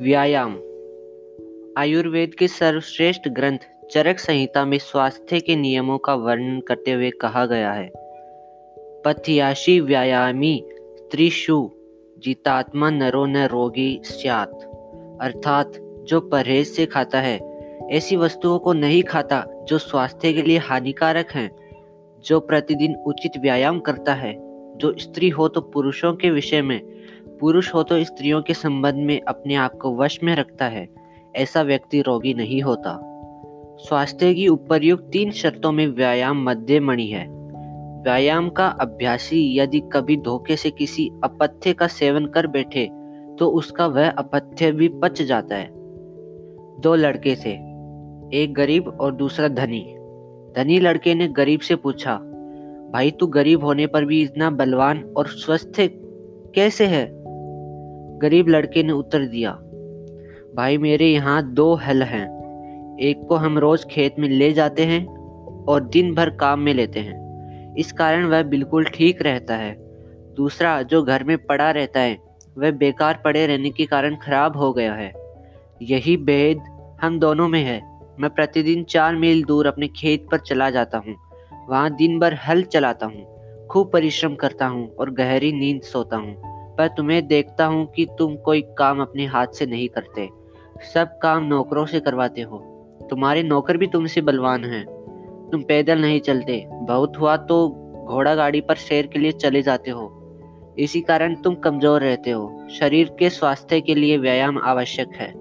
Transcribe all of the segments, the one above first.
व्यायाम। आयुर्वेद के सर्वश्रेष्ठ ग्रंथ चरक संहिता में स्वास्थ्य के नियमों का वर्णन करते हुए कहा गया है। पथयाशी व्यायामी त्रिशु जितात्मा नरो न रोगी स्यात। अर्थात जो परहेज से खाता है, ऐसी वस्तुओं को नहीं खाता जो स्वास्थ्य के लिए हानिकारक हैं, जो प्रतिदिन उचित व्यायाम करता है, जो स्त्री हो तो पुरुषों के विषय में पुरुष हो तो स्त्रियों के संबंध में अपने आप को वश में रखता है, ऐसा व्यक्ति रोगी नहीं होता। स्वास्थ्य की उपरयुक्त तीन शर्तों में व्यायाम मध्य मणि है। व्यायाम का अभ्यासी यदि कभी धोखे से किसी अपथ्य का सेवन कर बैठे तो उसका वह अपथ्य भी पच जाता है। दो लड़के थे, एक गरीब और दूसरा धनी। धनी लड़के ने गरीब से पूछा, भाई तू गरीब होने पर भी इतना बलवान और स्वस्थ कैसे है? गरीब लड़के ने उत्तर दिया, भाई मेरे यहाँ दो हल हैं। एक को हम रोज खेत में ले जाते हैं और दिन भर काम में लेते हैं। इस कारण वह बिल्कुल ठीक रहता है। दूसरा, जो घर में पड़ा रहता है, वह बेकार पड़े रहने के कारण खराब हो गया है। यही भेद हम दोनों में है। मैं प्रतिदिन चार मील दूर अपने खेत पर चला जाता हूँ। वहाँ दिन भर हल चलाता हूँ, खूब परिश्रम करता हूँ और गहरी नींद सोता हूँ। पर तुम्हें देखता हूँ कि तुम कोई काम अपने हाथ से नहीं करते। सब काम नौकरों से करवाते हो। तुम्हारे नौकर भी तुमसे बलवान हैं। तुम पैदल नहीं चलते। बहुत हुआ तो घोड़ा गाड़ी पर शेर के लिए चले जाते हो। इसी कारण तुम कमज़ोर रहते हो। शरीर के स्वास्थ्य के लिए व्यायाम आवश्यक है।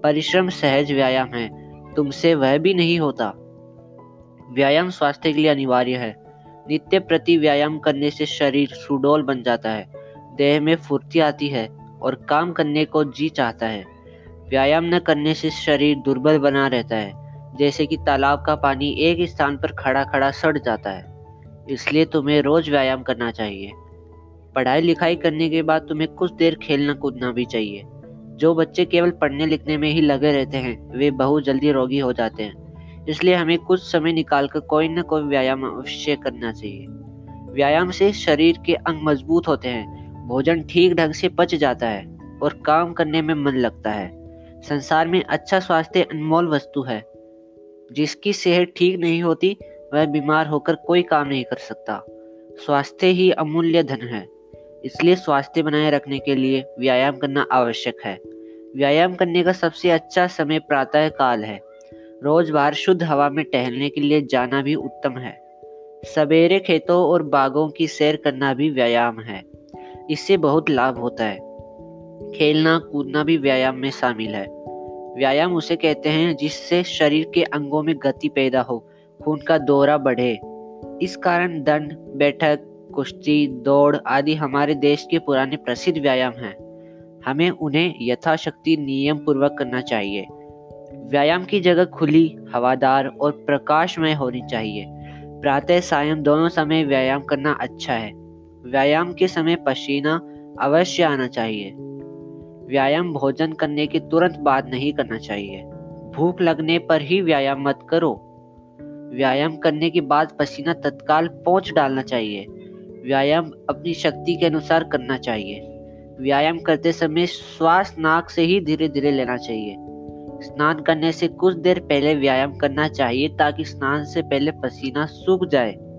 परिश्रम सहज व्यायाम है। तुमसे वह भी नहीं होता। व्यायाम स्वास्थ्य के लिए अनिवार्य है। नित्य प्रति व्यायाम करने से शरीर सुडोल बन जाता है। देह में फुर्ती आती है और काम करने को जी चाहता है। व्यायाम न करने से शरीर दुर्बल बना रहता है, जैसे कि तालाब का पानी एक स्थान पर खड़ा खड़ा सड़ जाता है। इसलिए तुम्हें रोज व्यायाम करना चाहिए। पढ़ाई लिखाई करने के बाद तुम्हें कुछ देर खेलना कूदना भी चाहिए। जो बच्चे केवल पढ़ने लिखने में ही लगे रहते हैं, वे बहुत जल्दी रोगी हो जाते हैं। इसलिए हमें कुछ समय निकाल कर कोई न कोई व्यायाम अवश्य करना चाहिए। व्यायाम से शरीर के अंग मज़बूत होते हैं भोजन ठीक ढंग से पच जाता है और काम करने में मन लगता है। संसार में अच्छा स्वास्थ्य अनमोल वस्तु है। जिसकी सेहत ठीक नहीं होती, वह बीमार होकर कोई काम नहीं कर सकता। स्वास्थ्य ही अमूल्य धन है, इसलिए स्वास्थ्य बनाए रखने के लिए व्यायाम करना आवश्यक है। व्यायाम करने का सबसे अच्छा समय प्रातः काल है। रोज बार शुद्ध हवा में टहलने के लिए जाना भी उत्तम है। सवेरे खेतों और बागों की सैर करना भी व्यायाम है। इससे बहुत लाभ होता है। खेलना, कूदना भी व्यायाम में शामिल है। व्यायाम उसे कहते हैं जिससे शरीर के अंगों में गति पैदा हो, खून का दौरा बढ़े। इस कारण दंड, बैठक, कुश्ती, दौड़ आदि हमारे देश के पुराने प्रसिद्ध व्यायाम हैं। हमें उन्हें यथाशक्ति नियम पूर्वक करना चाहिए। व्यायाम की जगह खुली, हवादार और प्रकाशमय होनी चाहिए। प्रातः, सायं दोनों समय व्यायाम करना अच्छा है। व्यायाम के समय पसीना अवश्य आना चाहिए। व्यायाम भोजन करने के तुरंत बाद नहीं करना चाहिए। भूख लगने पर ही व्यायाम मत करो। व्यायाम करने के बाद पसीना तत्काल पहुँच डालना चाहिए। व्यायाम अपनी शक्ति के अनुसार करना चाहिए। व्यायाम करते समय श्वास नाक से ही धीरे धीरे लेना चाहिए। स्नान करने से कुछ देर पहले व्यायाम करना चाहिए ताकि स्नान से पहले पसीना सूख जाए।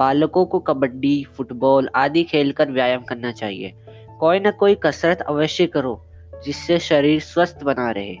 बालकों को कबड्डी, फुटबॉल आदि खेलकर व्यायाम करना चाहिए। कोई ना कोई कसरत अवश्य करो, जिससे शरीर स्वस्थ बना रहे।